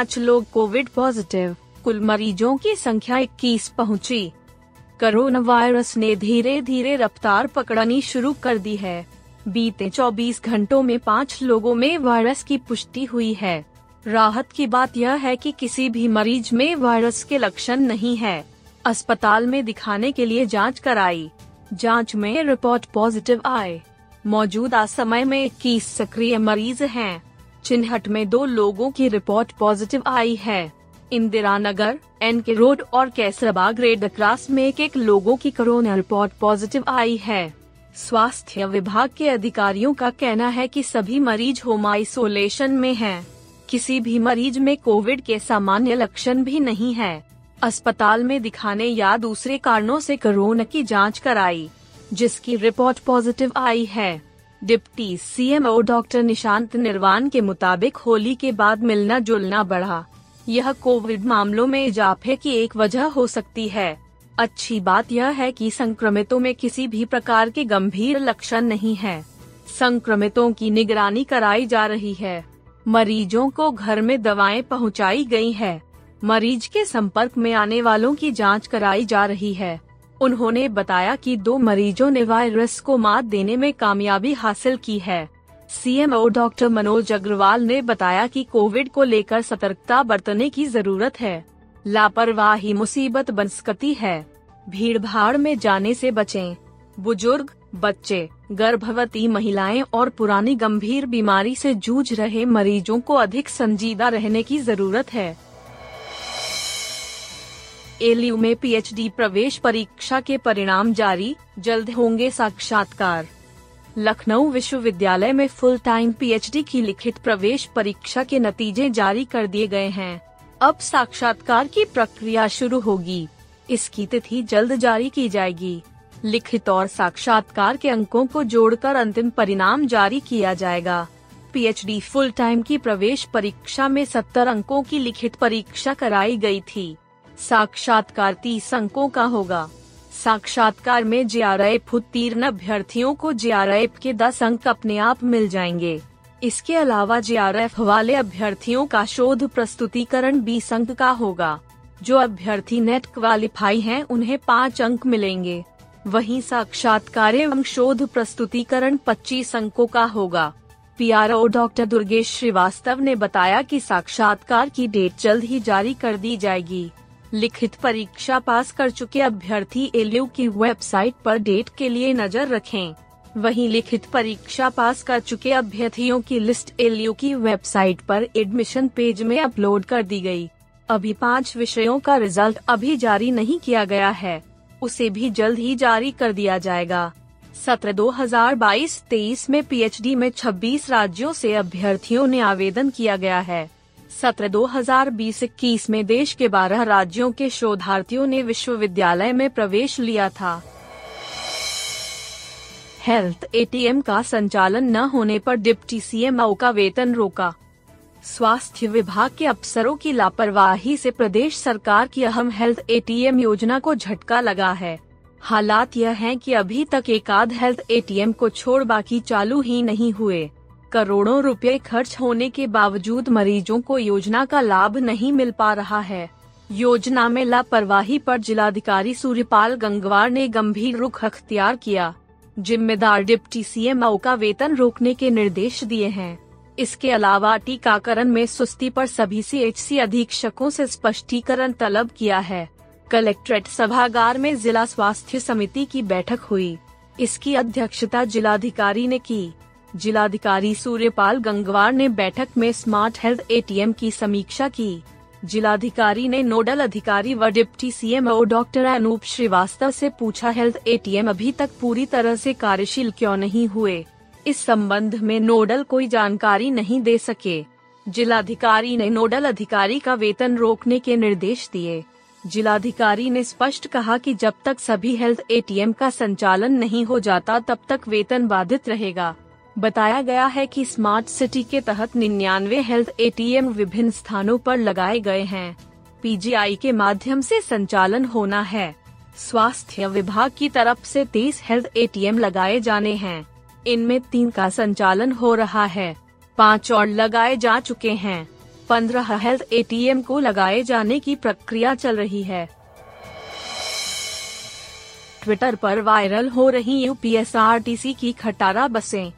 पाँच लोग Covid positive, कुल मरीजों की संख्या इक्कीस पहुँची। कोरोना वायरस ने धीरे धीरे रफ्तार पकड़नी शुरू कर दी है। बीते 24 घंटों में पाँच लोगों में वायरस की पुष्टि हुई है। राहत की बात यह है कि किसी भी मरीज़ में वायरस के लक्षण नहीं है। अस्पताल में दिखाने के लिए जाँच कराई। जाँच में रिपोर्ट पॉजिटिव आए। मौजूदा समय में इक्कीस सक्रिय मरीज़ हैं। चिन्हट में दो लोगों की रिपोर्ट पॉजिटिव आई है। Indira Nagar, N K road और कैसरबाग रेड क्रॉस में एक एक लोगों की कोरोना रिपोर्ट पॉजिटिव आई है। स्वास्थ्य विभाग के अधिकारियों का कहना है कि सभी मरीज़ होम आइसोलेशन में हैं। किसी भी मरीज़ में कोविड के सामान्य लक्षण भी नहीं है। अस्पताल में दिखाने या दूसरे कारणों से कोरोना की जाँच कराई, जिसकी रिपोर्ट पॉजिटिव आई है। डिप्टी सीएमओ डॉक्टर निशांत निर्वाण के मुताबिक होली के बाद मिलना जुलना बढ़ा। यह कोविड मामलों में इजाफे की एक वजह हो सकती है। अच्छी बात यह है कि संक्रमितों में किसी भी प्रकार के गंभीर लक्षण नहीं है। संक्रमितों की निगरानी कराई जा रही है। मरीजों को घर में दवाएँ पहुंचाई गई है। मरीज़ के संपर्क में आने वालों की जाँच कराई जा रही है। उन्होंने बताया कि दो मरीजों ने वायरस को मात देने में कामयाबी हासिल की है। सीएमओ डॉक्टर मनोज अग्रवाल ने बताया कि कोविड को लेकर सतर्कता बरतने की ज़रूरत है। लापरवाही मुसीबत बन सकती है। भीड़ भाड़ में जाने से बचें। बुज़ुर्ग, बच्चे, गर्भवती महिलाएँ और पुरानी गंभीर बीमारी से जूझ रहे मरीजों को अधिक संजीदा रहने की ज़रूरत है। एलयू में पीएचडी प्रवेश परीक्षा के परिणाम जारी, जल्द होंगे साक्षात्कार। लखनऊ विश्वविद्यालय में फुल टाइम पीएचडी की लिखित प्रवेश परीक्षा के नतीजे जारी कर दिए गए हैं। अब साक्षात्कार की प्रक्रिया शुरू होगी। इसकी तिथि जल्द जारी की जाएगी। लिखित और साक्षात्कार के अंकों को जोड़कर अंतिम परिणाम जारी किया जाएगा। पीएचडी फुल टाइम की प्रवेश परीक्षा में 70 अंकों की लिखित परीक्षा कराई गई थी। साक्षात्कार तीस अंकों का होगा। साक्षात्कार में जे आर एफ़ उत्तीर्ण अभ्यर्थियों को जे आर एफ़ के 10 अंक अपने आप मिल जाएँगे। इसके अलावा जे आर एफ़ वाले अभ्यर्थियों का शोध प्रस्तुतिकरण 20 अंक का होगा। जो अभ्यर्थी नेट क्वालिफाई हैं, उन्हें पाँच अंक मिलेंगे। वहीं साक्षात्कार एवं शोध प्रस्तुतिकरण 25 अंकों का होगा। पीआरओ डॉक्टर दुर्गेश श्रीवास्तव ने बताया कि साक्षात्कार की डेट जल्द ही जारी कर दी जाएगी। लिखित परीक्षा पास कर चुके अभ्यर्थी एलयू की वेबसाइट पर डेट के लिए नज़र रखें। वहीं लिखित परीक्षा पास कर चुके अभ्यर्थियों की लिस्ट एलयू की वेबसाइट पर एडमिशन पेज में अपलोड कर दी गई। अभी पाँच विषयों का रिज़ल्ट अभी जारी नहीं किया गया है उसे भी जल्द ही जारी कर दिया जाएगा सत्र 2022-23 में पीएचडी में 26 राज्यों से अभ्यर्थियों ने आवेदन किया गया है सत्र 2020-21 में देश के 12 राज्यों के शोधार्थियों ने विश्वविद्यालय में प्रवेश लिया था। हेल्थ एटीएम का संचालन न होने पर डिप्टी सीएमओ का वेतन रोका। स्वास्थ्य विभाग के अफसरों की लापरवाही से प्रदेश सरकार की अहम हेल्थ एटीएम योजना को झटका लगा है। हालात यह हैं कि अभी तक एक आध हेल्थ एटीएम को छोड़ बाकी चालू ही नहीं हुए। करोड़ों रुपए खर्च होने के बावजूद मरीजों को योजना का लाभ नहीं मिल पा रहा है। योजना में लापरवाही पर जिलाधिकारी सूर्यपाल गंगवार ने गंभीर रुख अख्तियार किया। जिम्मेदार डिप्टी सीएमओ का वेतन रोकने के निर्देश दिए हैं। इसके अलावा टीकाकरण में सुस्ती पर सभी सी एच सी अधीक्षकों से स्पष्टीकरण तलब किया है। कलेक्ट्रेट सभागार में जिला स्वास्थ्य समिति की बैठक हुई। इसकी अध्यक्षता जिलाधिकारी ने की। जिलाधिकारी सूर्यपाल गंगवार ने बैठक में स्मार्ट हेल्थ एटीएम की समीक्षा की। जिलाधिकारी ने नोडल अधिकारी व deputy CMO doctor Anup Srivastava से पूछा, हेल्थ एटीएम अभी तक पूरी तरह से कार्यशील क्यों नहीं हुए? इस संबंध में नोडल कोई जानकारी नहीं दे सके। जिलाधिकारी ने नोडल अधिकारी का वेतन रोकने के निर्देश दिए। जिलाधिकारी ने स्पष्ट कहा कि जब तक सभी हेल्थ एटीएम का संचालन नहीं हो जाता, तब तक वेतन बाधित रहेगा। बताया गया है कि स्मार्ट सिटी के तहत निन्यानवे हेल्थ एटीएम विभिन्न स्थानों पर लगाए गए हैं। पीजीआई के माध्यम से संचालन होना है। स्वास्थ्य विभाग की तरफ़ से तेईस हेल्थ एटीएम लगाए जाने हैं। इनमें तीन का संचालन हो रहा है। पाँच और लगाए जा चुके हैं। पंद्रह हेल्थ एटीएम को लगाए जाने की प्रक्रिया चल रही है। ट्विटर पर वायरल हो रही यूपीएसआरटीसी की खटारा बसें।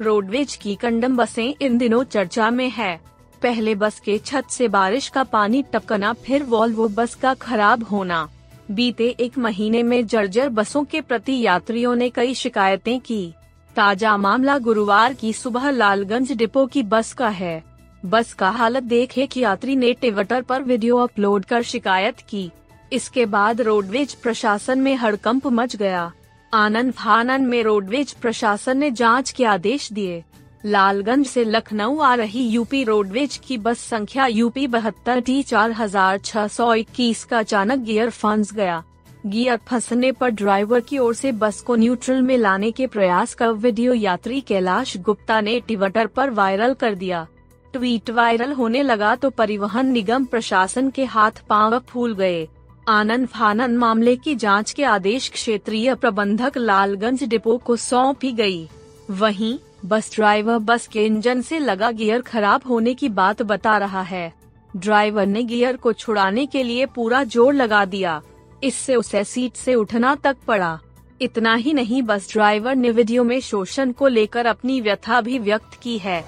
रोडवेज़ की कंडम बसें इन दिनों चर्चा में है। पहले बस के छत से बारिश का पानी टपकना, फिर वॉल्वो बस का खराब होना। बीते एक महीने में जर्जर बसों के प्रति यात्रियों ने कई शिकायतें की। ताज़ा मामला गुरुवार की सुबह लालगंज डिपो की बस का है। बस का हालत देखे कि यात्री ने ट्विटर पर वीडियो अपलोड कर शिकायत की। इसके बाद रोडवेज़ प्रशासन में हड़कंप मच गया। आनंद फानन में रोडवेज़ प्रशासन ने जाँच के आदेश दिए। लालगंज से लखनऊ आ रही यूपी रोडवेज़ की बस संख्या यूपी बहत्तर, टी चार हज़ार छह सौ इक्कीस का अचानक गियर फंस गया। गियर फंसने पर ड्राइवर की ओर से बस को न्यूट्रल में लाने के प्रयास का वीडियो यात्री कैलाश गुप्ता ने ट्विटर पर वायरल कर दिया। ट्वीट वायरल होने लगा तो परिवहन निगम प्रशासन के हाथ पाँव फूल गए। आनंद फानन मामले की जाँच के आदेश क्षेत्रीय प्रबंधक लालगंज डिपो को सौंपी गई। वहीं, बस ड्राइवर बस के इंजन से लगा गियर खराब होने की बात बता रहा है। ड्राइवर ने गियर को छुड़ाने के लिए पूरा ज़ोर लगा दिया। इससे उसे सीट से उठना तक पड़ा। इतना ही नहीं, बस ड्राइवर ने वीडियो में शोषण को लेकर अपनी व्यथा भी व्यक्त की है।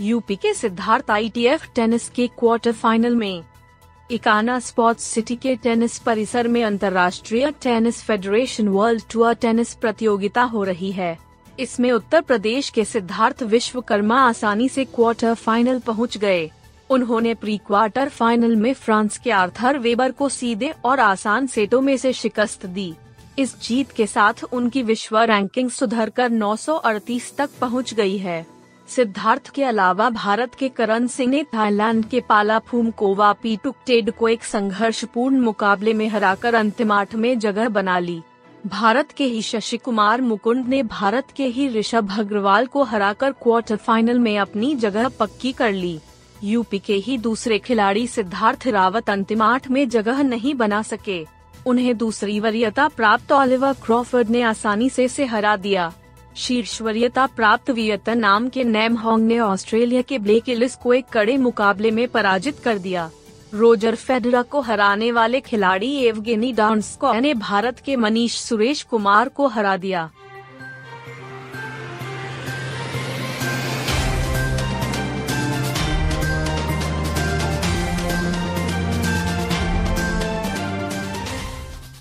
यूपी के सिद्धार्थ आईटीएफ टेनिस के क्वार्टर फाइनल में इकाना स्पोर्ट्स सिटी के टेनिस परिसर में अंतर्राष्ट्रीय tennis federation world tour tennis प्रतियोगिता हो रही है। इसमें उत्तर प्रदेश के सिद्धार्थ विश्वकर्मा आसानी से क्वार्टर फाइनल पहुँच गए। उन्होंने प्री क्वार्टर फाइनल में फ्रांस के आर्थर वेबर को सीधे और आसान सेटों में से शिकस्त दी। इस जीत के साथ उनकी विश्व रैंकिंग सुधरकर 938 तक पहुँच गई है। सिद्धार्थ के अलावा भारत के करण सिंह ने थाईलैंड के पालाफूम कोवा पीटुकटेड को एक संघर्षपूर्ण मुकाबले में हराकर अंतिम आठ में जगह बना ली। भारत के ही शशि कुमार मुकुंद ने भारत के ही ऋषभ अग्रवाल को हराकर क्वार्टर फाइनल में अपनी जगह पक्की कर ली। यूपी के ही दूसरे खिलाड़ी सिद्धार्थ रावत अंतिम आठ में जगह नहीं बना सके। उन्हें दूसरी वरीयता प्राप्त ऑलिवर क्रॉफर्ड ने आसानी से से हरा दिया। शीर्ष वरीयता प्राप्त वियतनाम के नैम होंग ने ऑस्ट्रेलिया के ब्लेक इलिस को एक कड़े मुकाबले में पराजित कर दिया। रोजर फेडरा को हराने वाले खिलाड़ी एवगेनी डांस्को ने भारत के मनीष सुरेश कुमार को हरा दिया।